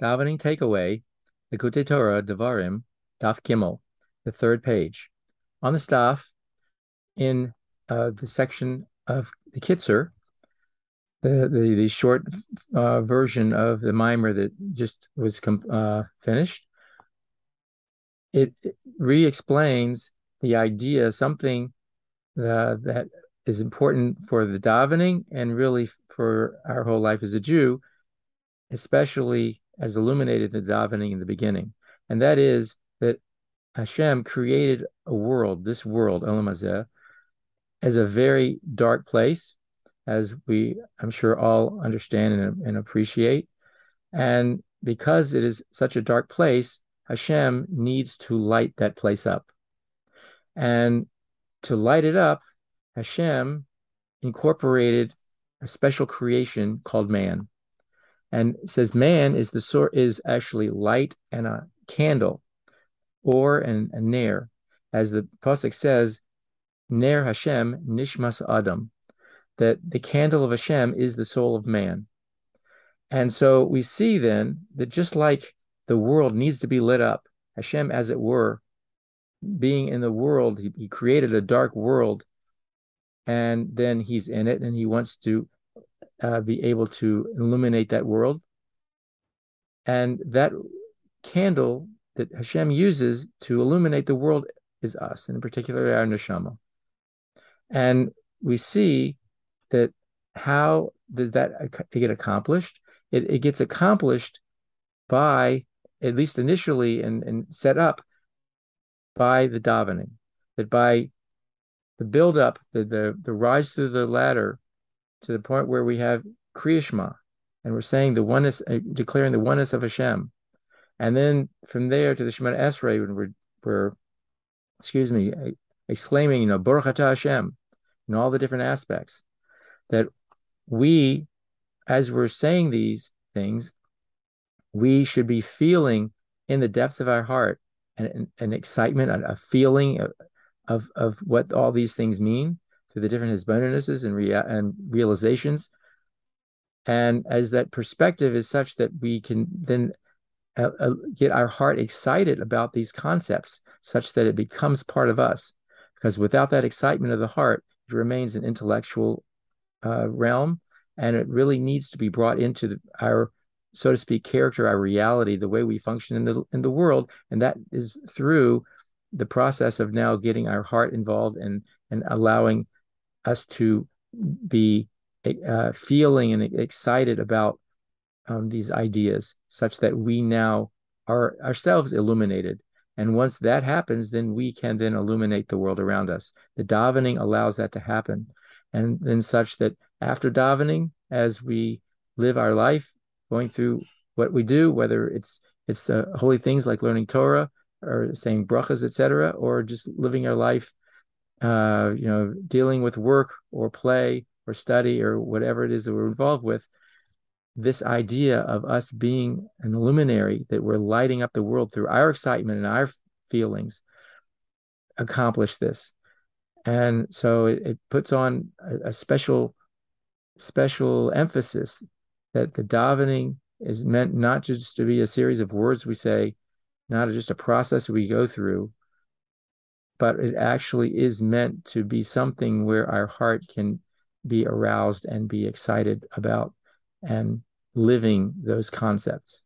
Davening takeaway, Likutei Torah, Devarim, Daf Gimel, the third page. On the staff, in uh, the section of the Kitzur, the, the, the short uh, version of the maamar that just was uh, finished, it, it re-explains the idea, something uh, that is important for the davening and really for our whole life as a Jew, especially as illuminated in the davening in the beginning, and that is that Hashem created a world, this world, Olam Hazeh, as a very dark place, as we, I'm sure, all understand and, and appreciate. And because it is such a dark place, Hashem needs to light that place up. And to light it up, Hashem incorporated a special creation called man and says man is the sort is actually light and a candle or an, a ner as the pasuk says nair hashem nishmas adam that the candle of hashem is the soul of man. And so we see then that just like the world needs to be lit up hashem as it were being in the world he, he created a dark world and then he's in it and he wants to uh, be able to illuminate that world. And that candle that Hashem uses to illuminate the world is us, and in particular our neshama. And we see that how does that get accomplished? It, it gets accomplished by, at least initially, and, and set up by the davening. That by the build up, the, the the rise through the ladder to the point where we have Kriyashma, and we're saying the oneness, uh, declaring the oneness of Hashem. And then from there to the Shemona Esrei, when we're, we're excuse me, exclaiming, you know, Baruch Atah Hashem, in all the different aspects, that we, as we're saying these things, we should be feeling in the depths of our heart an, an excitement, a, a feeling of, of, of what all these things mean, through the different hisbonuses and, rea- and realizations. And as that perspective is such that we can then uh, uh, get our heart excited about these concepts, such that it becomes part of us. Because without that excitement of the heart, it remains an intellectual uh, realm, and it really needs to be brought into the, our, so to speak, character, our reality, the way we function in the in the world, and that is through the process of now getting our heart involved and and allowing us to be uh, feeling and excited about um, these ideas such that we now are ourselves illuminated. And once that happens then we can then illuminate the world around us. The davening allows that to happen. And then such that after davening as we live our life going through what we do whether it's it's uh, holy things like learning torah or saying brachas etc or just living our life uh, you know, dealing with work or play or study or whatever it is that we're involved with, this idea of us being an luminary, that we're lighting up the world through our excitement and our feelings, accomplish this. And so it, it puts on a, a special, special emphasis that the davening is meant not just to be a series of words we say, not just a process we go through, but it actually is meant to be something where our heart can be aroused and be excited about and living those concepts.